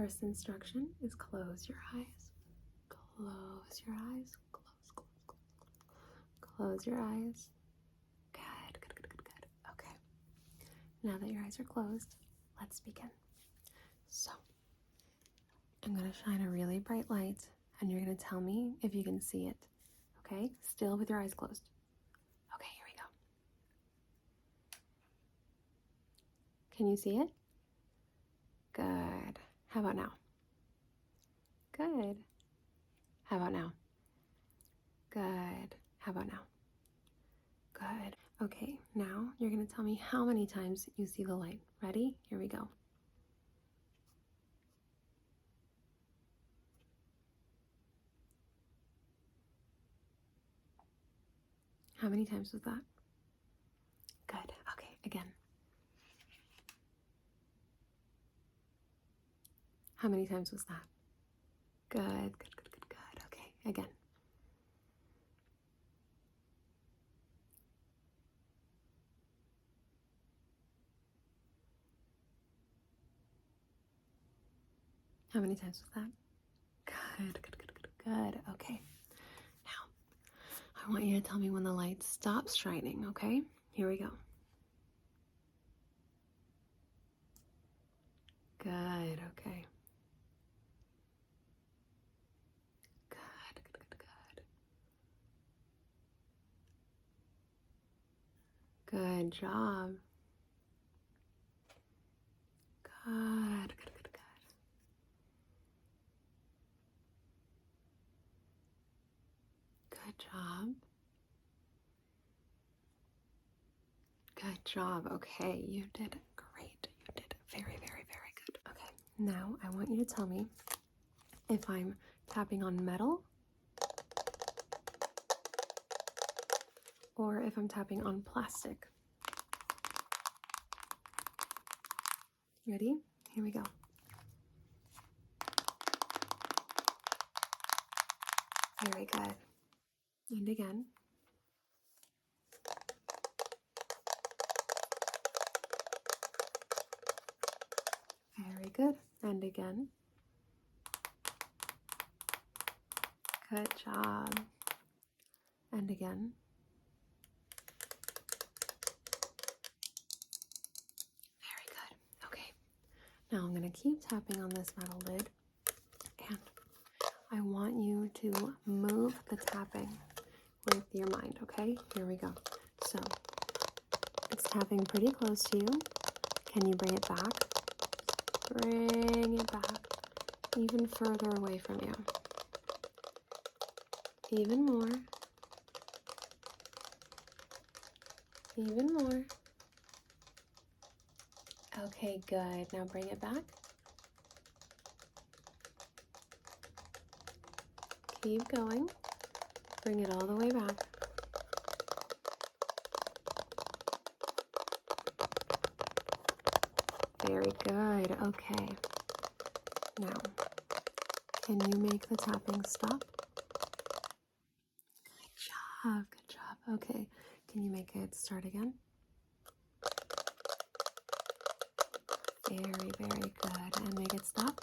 First instruction is close your eyes. Close your eyes. Close, close, close. Close your eyes. Good, good, good, good, good. Okay. Now that your eyes are closed, let's begin. So, I'm going to shine a really bright light and you're going to tell me if you can see it. Okay? Still with your eyes closed. Okay, here we go. Can you see it? Good. How about now? Good. How about now? Good. How about now? Good. Okay, now you're going to tell me how many times you see the light. Ready? Here we go. How many times was that? Good. Okay, again. How many times was that? Good, good, good, good, good. Okay, again. How many times was that? Good, good, good, good, good. Okay. Now, I want you to tell me when the light stops shining, okay? Here we go. Good, okay. Good, good, good, good. Job. Good, good, good, good. Good job. Good job. Okay, you did great. You did very, very, very good. Okay, now I want you to tell me if I'm tapping on metal or if I'm tapping on plastic. Ready? Here we go. Very good. And again. Very good. And again. Good job. And again. Very good. Okay. Now I'm going to keep tapping on this metal lid and I want you to move the tapping with your mind, okay? Here we go. So it's tapping pretty close to you. Can you bring it back? Bring it back even further away from you. Even more. Even more. Okay, good. Now bring it back. Keep going. Bring it all the way back. Very good. Okay. Now, can you make the tapping stop? Good job. Good job. Okay. Can you make it start again? Very, very good. And make it stop.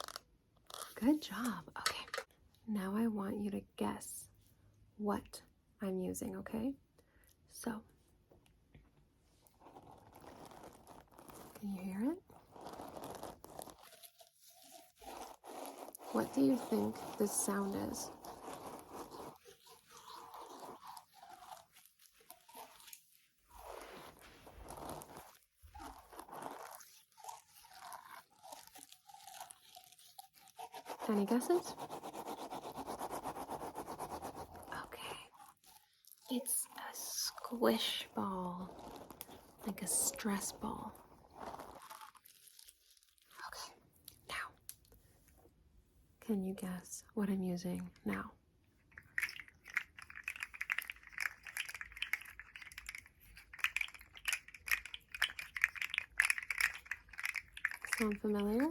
Good job. Okay. Now I want you to guess what I'm using, okay? So, can you hear it? What do you think this sound is? Any guesses? Okay. It's a squish ball, like a stress ball. Okay, now, can you guess what I'm using now? Sound familiar?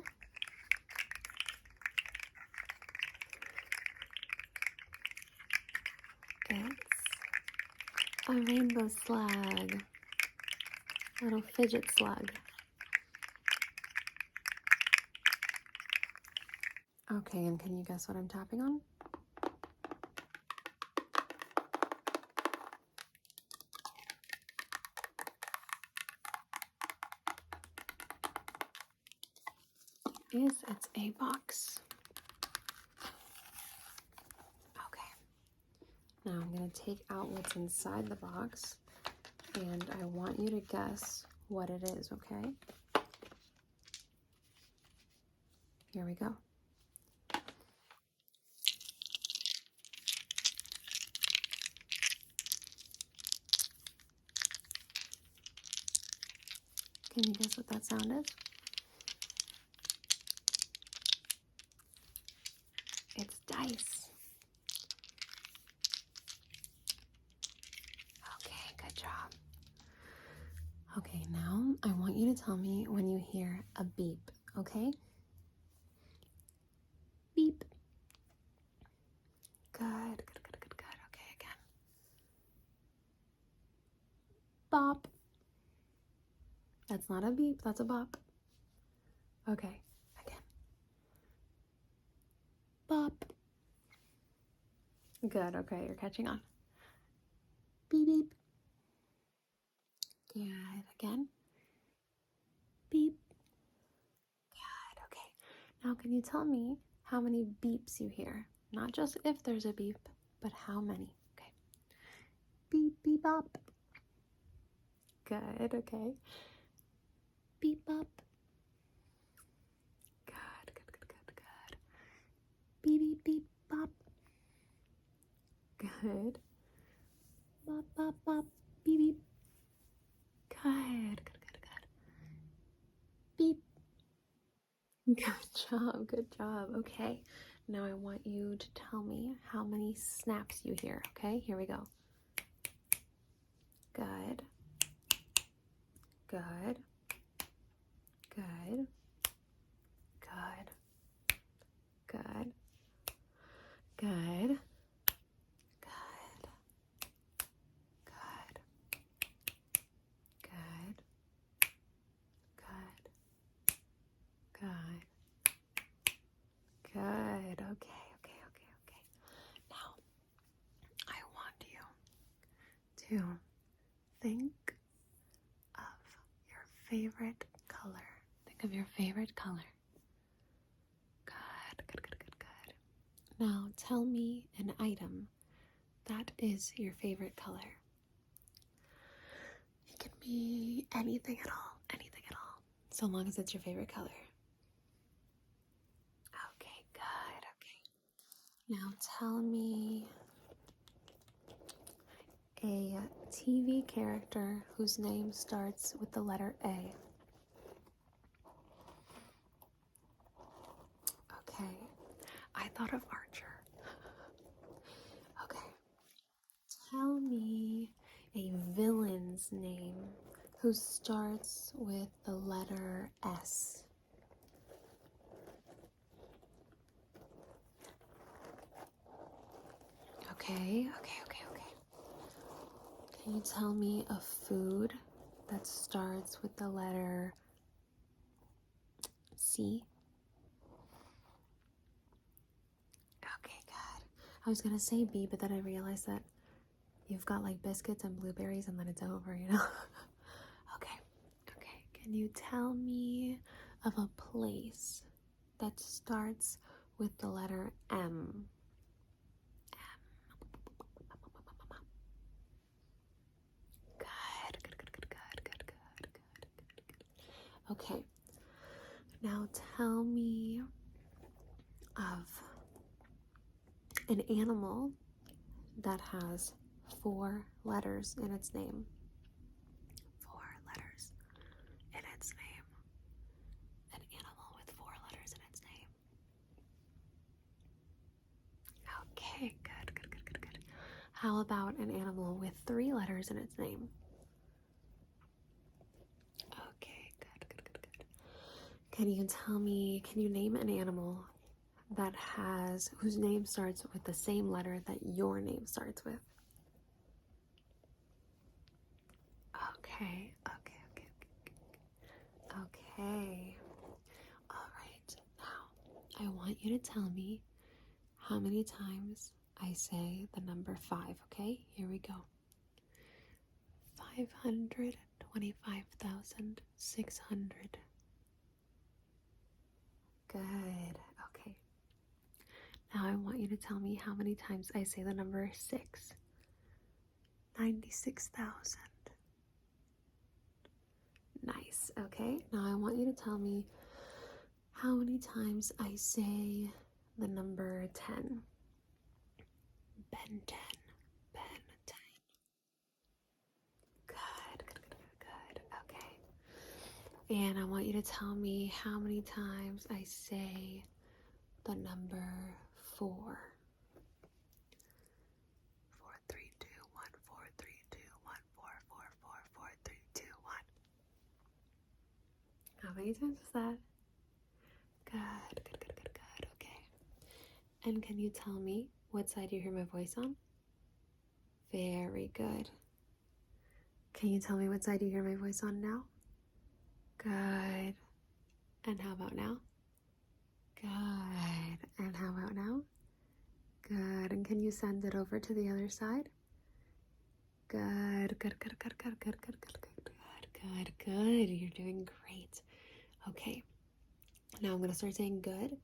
It's a rainbow slug, little fidget slug. Okay, and can you guess what I'm tapping on? Is it's a box. Okay. Now I'm going to take out what's inside the box and I want you to guess what it is, okay? Here we go. Can you guess what that sound is? It's dice. Okay, good job. Okay, now I want you to tell me when you hear a beep, okay? Beep. Good, good, good, good, good. Okay, again. Bop. That's not a beep, that's a bop. Okay, again. Bop. Good, okay, you're catching on. Beep beep. Good, again. Beep. Good, okay. Now, can you tell me how many beeps you hear? Not just if there's a beep, but how many? Okay. Beep, beep, bop. Good, okay. Beep, bop. Good, good, good, good, good. Beep, beep, beep, bop. Good. Bop, bop, bop, beep, beep. Good, good, good, good. Beep. Good job, good job. Okay, now I want you to tell me how many snaps you hear. Okay, here we go. Good. Good. Good. Good. Good. Good. Think of your favorite color. Think of your favorite color. Good, good, good, good, good. Now, tell me an item that is your favorite color. It can be anything at all, anything at all, so long as it's your favorite color. Okay, good, okay. Now tell me a TV character whose name starts with the letter A. Okay, I thought of Archer. Okay, tell me a villain's name who starts with the letter S. Okay, okay. Can you tell me a food that starts with the letter C? Okay, good. I was gonna say B, but then I realized that you've got like biscuits and blueberries and then it's over, you know? okay, okay. Can you tell me of a place that starts with the letter M? Okay. Now tell me of an animal that has four letters in its name. Four letters in its name. An animal with four letters in its name. Okay, good, good, good, good, good. How about an animal with three letters in its name? Okay, good, good, good, good. Can you tell me, can you name an animal that has, whose name starts with the same letter that your name starts with? Okay, okay, okay, okay. Okay. All right. Now, I want you to tell me how many times I say the number five, okay? Here we go. 525,600. Good. Okay. Now I want you to tell me how many times I say the number six. 96,000. Nice. Okay. Now I want you to tell me how many times I say the number 10. Ben 10. Ben 10. Good, good, good, good, good. Okay. And I want you to tell me how many times I say the number 4. Four, three, two, one, four, three, two, one, four, four, four, four, three, two, one. How many times is that? Good, good, good, good, good. Okay. And can you tell me what side you hear my voice on? Very good. Can you tell me what side you hear my voice on now? Good. And how about now? Good. And how about now? Good. And can you send it over to the other side? Good. Good, good, good, good, good, good, good, good, good, good, good. You're doing great. Okay. Now I'm going to start saying good,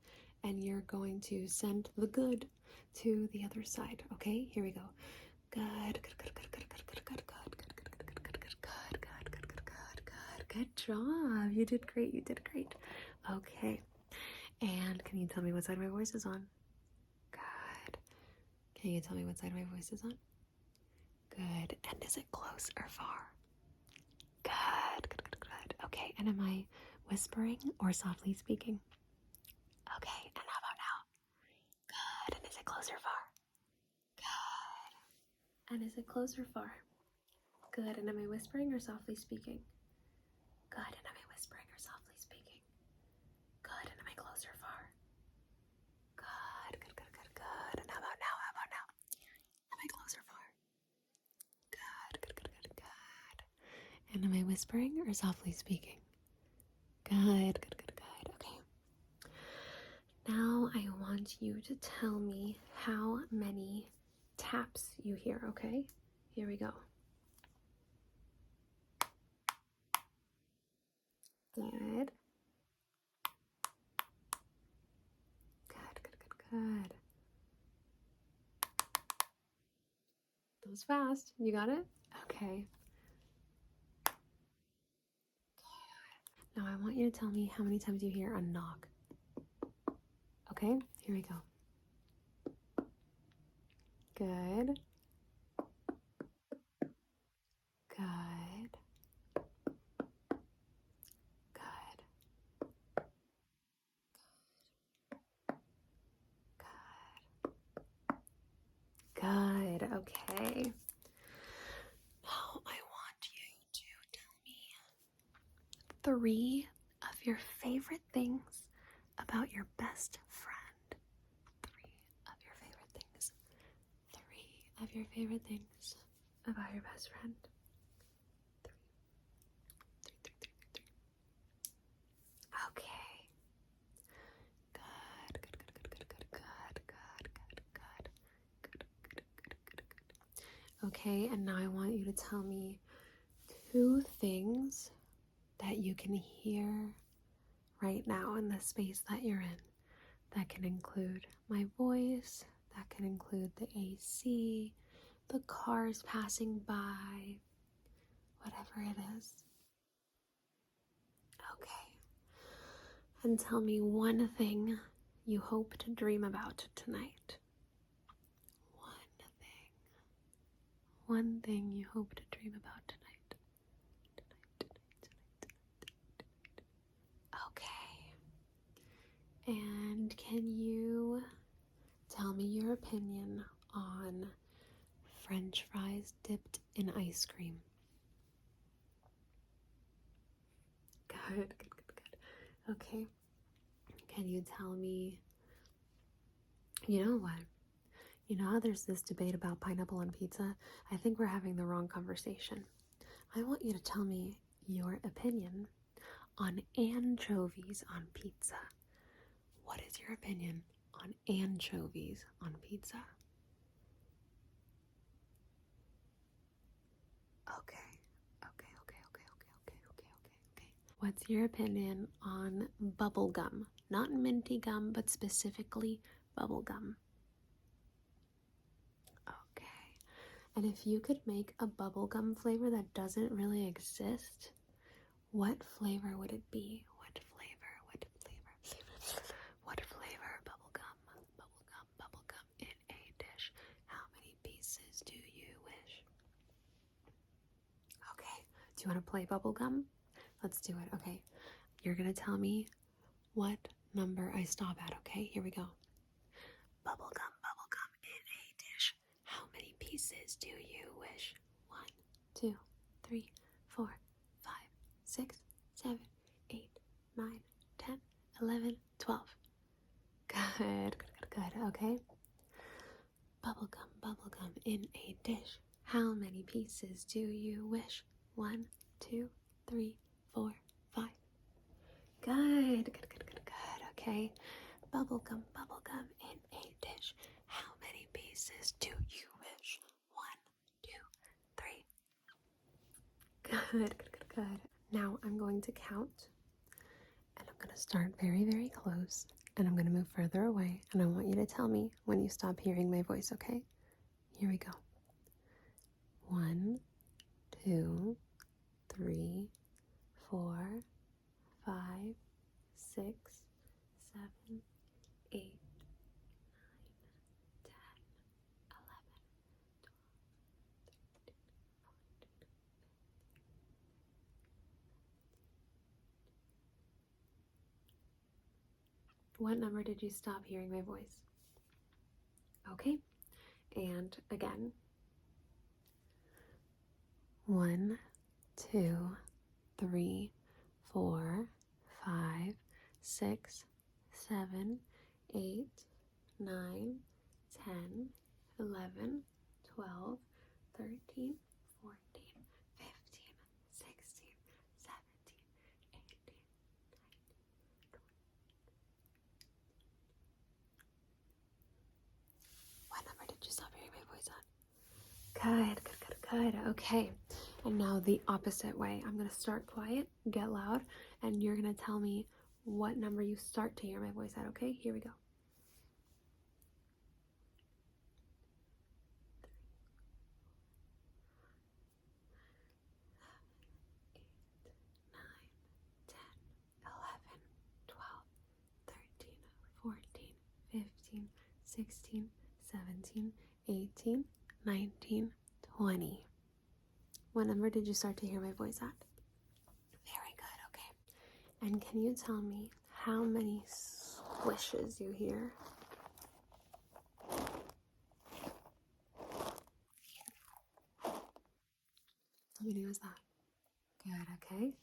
and you're going to send the good to the other side. Okay? Here we go. Good, good, good, good, good, good, good, good, good, good, good, good, good, good, good, good, good, job. You did great. You did great. Okay. And can you tell me what side my voice is on? Good. Can you tell me what side my voice is on? Good. And is it close or far? Good. Good, good, good. Okay. And am I whispering or softly speaking? Okay. And how about now? Good. And is it close or far? Good. And is it close or far? Good. And am I whispering or softly speaking? Good. And am I whispering or softly speaking? Good. And am I close or far? Good. Good, good, good, good. And how about now? How about now? Am I close or far? Good, good, good, good, good. And am I whispering or softly speaking? Good, good, good, good. Okay. Now I want you to tell me how many taps you hear, okay? Here we go. Good. Good, good, good, good. That was fast. You got it? Okay. Now I want you to tell me how many times you hear a knock. Okay, here we go. Good. Good. Good. Good. Good. Okay. Now I want you to tell me three your favorite things about your best friend. Three of your favorite things. Three of your favorite things about your best friend. Three. Three, three, three, three. Okay. Good, good, good, good, good, good, good, good, good, good, good. Okay, and now I want you to tell me two things that you can hear right now in the space that you're in. That can include my voice, that can include the AC, the cars passing by, whatever it is. Okay. And tell me one thing you hope to dream about tonight. One thing. One thing you hope to dream about tonight tonight, tonight, tonight, tonight. Okay. And can you tell me your opinion on french fries dipped in ice cream? Good, good, good, good. Okay. Can you tell me? You know what? You know how there's this debate about pineapple on pizza? I think we're having the wrong conversation. I want you to tell me your opinion on anchovies on pizza. What is your opinion on anchovies on pizza? Okay. Okay, okay, okay, okay, okay, okay, okay, okay. What's your opinion on bubble gum? Not minty gum, but specifically bubble gum. Okay. And if you could make a bubblegum flavor that doesn't really exist, what flavor would it be? Do you want to play bubblegum? Let's do it. Okay. You're going to tell me what number I stop at. Okay. Here we go. Bubblegum, bubblegum in a dish. How many pieces do you wish? One, two, three, four, five, six, seven, eight, nine, ten, eleven, twelve. Good, good, good, good. Okay. Bubblegum, bubblegum in a dish. How many pieces do you wish? One, two, three, four, five. Good, good, good, good, good. Okay. Bubblegum, bubblegum in a dish. How many pieces do you wish? One, two, three. Good, good, good, good. Now I'm going to count and I'm going to start very, very close and I'm going to move further away and I want you to tell me when you stop hearing my voice, okay? Here we go. One, two, three, four, five, six, seven, eight, What number did you stop hearing my voice? Okay, and again. One, two, three, four, five, six, seven, eight, nine, ten, eleven, twelve, thirteen, fourteen, fifteen, sixteen, seventeen, eighteen, nineteen, twenty. What number did you stop hearing my voice on? Good, good, good, good. Okay. And now the opposite way. I'm going to start quiet, get loud, and you're going to tell me what number you start to hear my voice at, okay? Here we go. Sixteen, seventeen, eighteen, nineteen, twenty. What number did you start to hear my voice at? Very good, okay. And can you tell me how many squishes you hear? How many was that? Good, okay.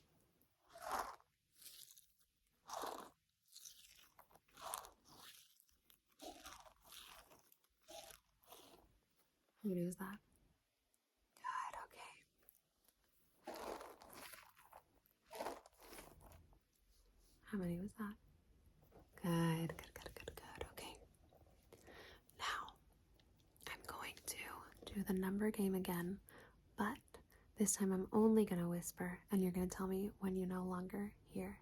Was that? Good, okay. How many was that? Good, good, good, good, good. Okay. Now, I'm going to do the number game again, but this time I'm only going to whisper, and you're going to tell me when you no longer hear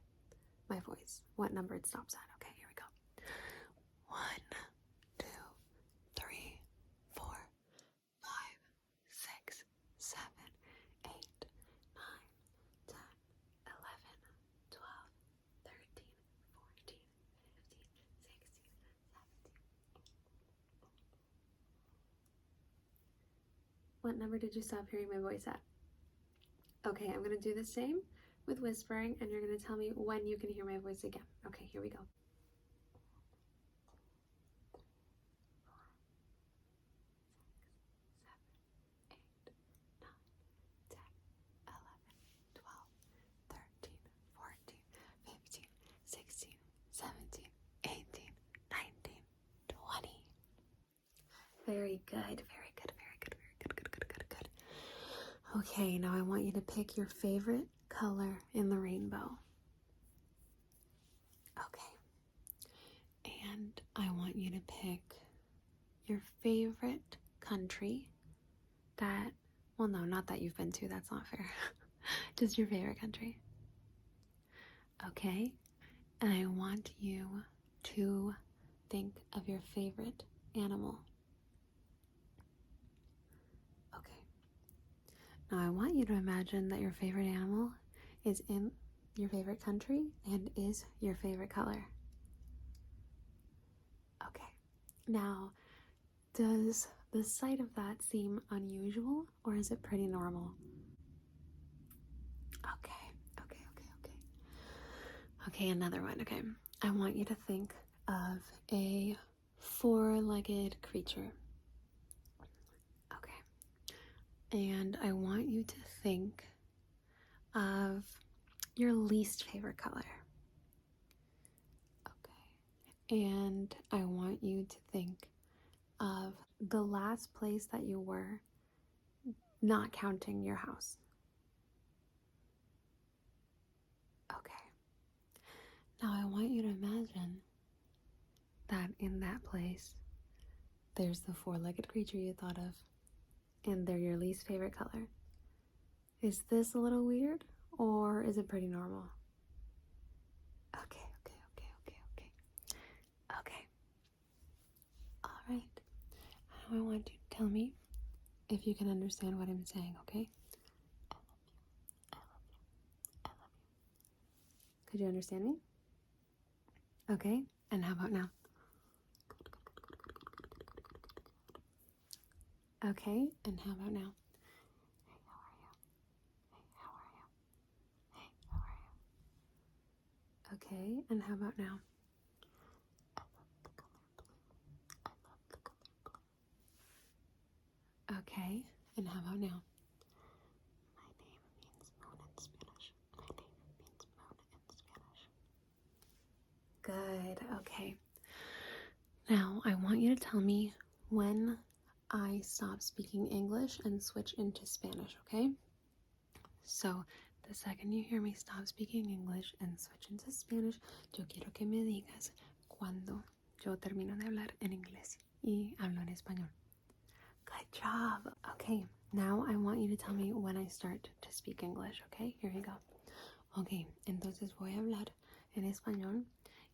my voice, what number it stops at. Okay, here we go. One, two, three, four, five, six, seven, eight, nine, ten, eleven, twelve, thirteen, fourteen, fifteen, sixteen, seventeen. What number did you stop hearing my voice at? Okay, I'm gonna do the same with whispering, and you're gonna tell me when you can hear my voice again. Okay, here we go. eight, nine, ten, eleven, twelve, thirteen, fourteen, fifteen, sixteen, seventeen, eighteen, nineteen, twenty. Very good, very good, very good, very good, good, good, good, good. Okay, now I want you to pick your favorite color in the rainbow. Okay. And I want you to pick your favorite country that, well, no, not that you've been to, that's not fair. Just your favorite country. Okay? And I want you to think of your favorite animal. Okay. Now I want you to imagine that your favorite animal is in your favorite country and is your favorite color. Okay. Now, does the sight of that seem unusual or is it pretty normal? Okay, okay, okay, okay. Okay, another one. Okay. I want you to think of a four legged creature. Okay. And I want you to think of your least favorite color. Okay. And I want you to think of the last place that you were, not counting your house. Okay. Now I want you to imagine that in that place, there's the four legged creature you thought of, and they're your least favorite color. Is this a little weird, or is it pretty normal? Okay, okay, okay, okay, okay. Okay. Alright. Now I want you to tell me if you can understand what I'm saying, okay? I love you. I love you. I love you. Could you understand me? Okay, and how about now? Okay, and how about now? Hey, how are you? Hey, how are you? Hey, how are you? Okay, and how about now? I love. I love. Okay, and how about now? My name means moon in Spanish. My name means moon in Spanish. Good, okay. Now I want you to tell me stop speaking English and switch into Spanish, okay? So, the second you hear me stop speaking English and switch into Spanish, yo quiero que me digas cuando yo termino de hablar en inglés y hablo en español. Good job. Okay, now I want you to tell me when I start to speak English, okay? Here we go. Ok, entonces voy a hablar en español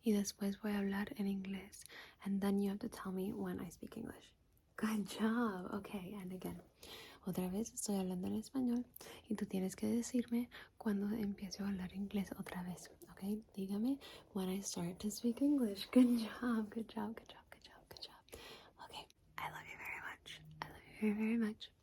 y después voy a hablar en inglés. And then you have to tell me when I speak English. Good job. Okay, and again. Otra vez estoy hablando en español y tú tienes que decirme cuando empiezo a hablar inglés otra vez. Okay, dígame when I start to speak English. Good job, good job, good job, good job, good job. Okay, I love you very much. I love you very, very much.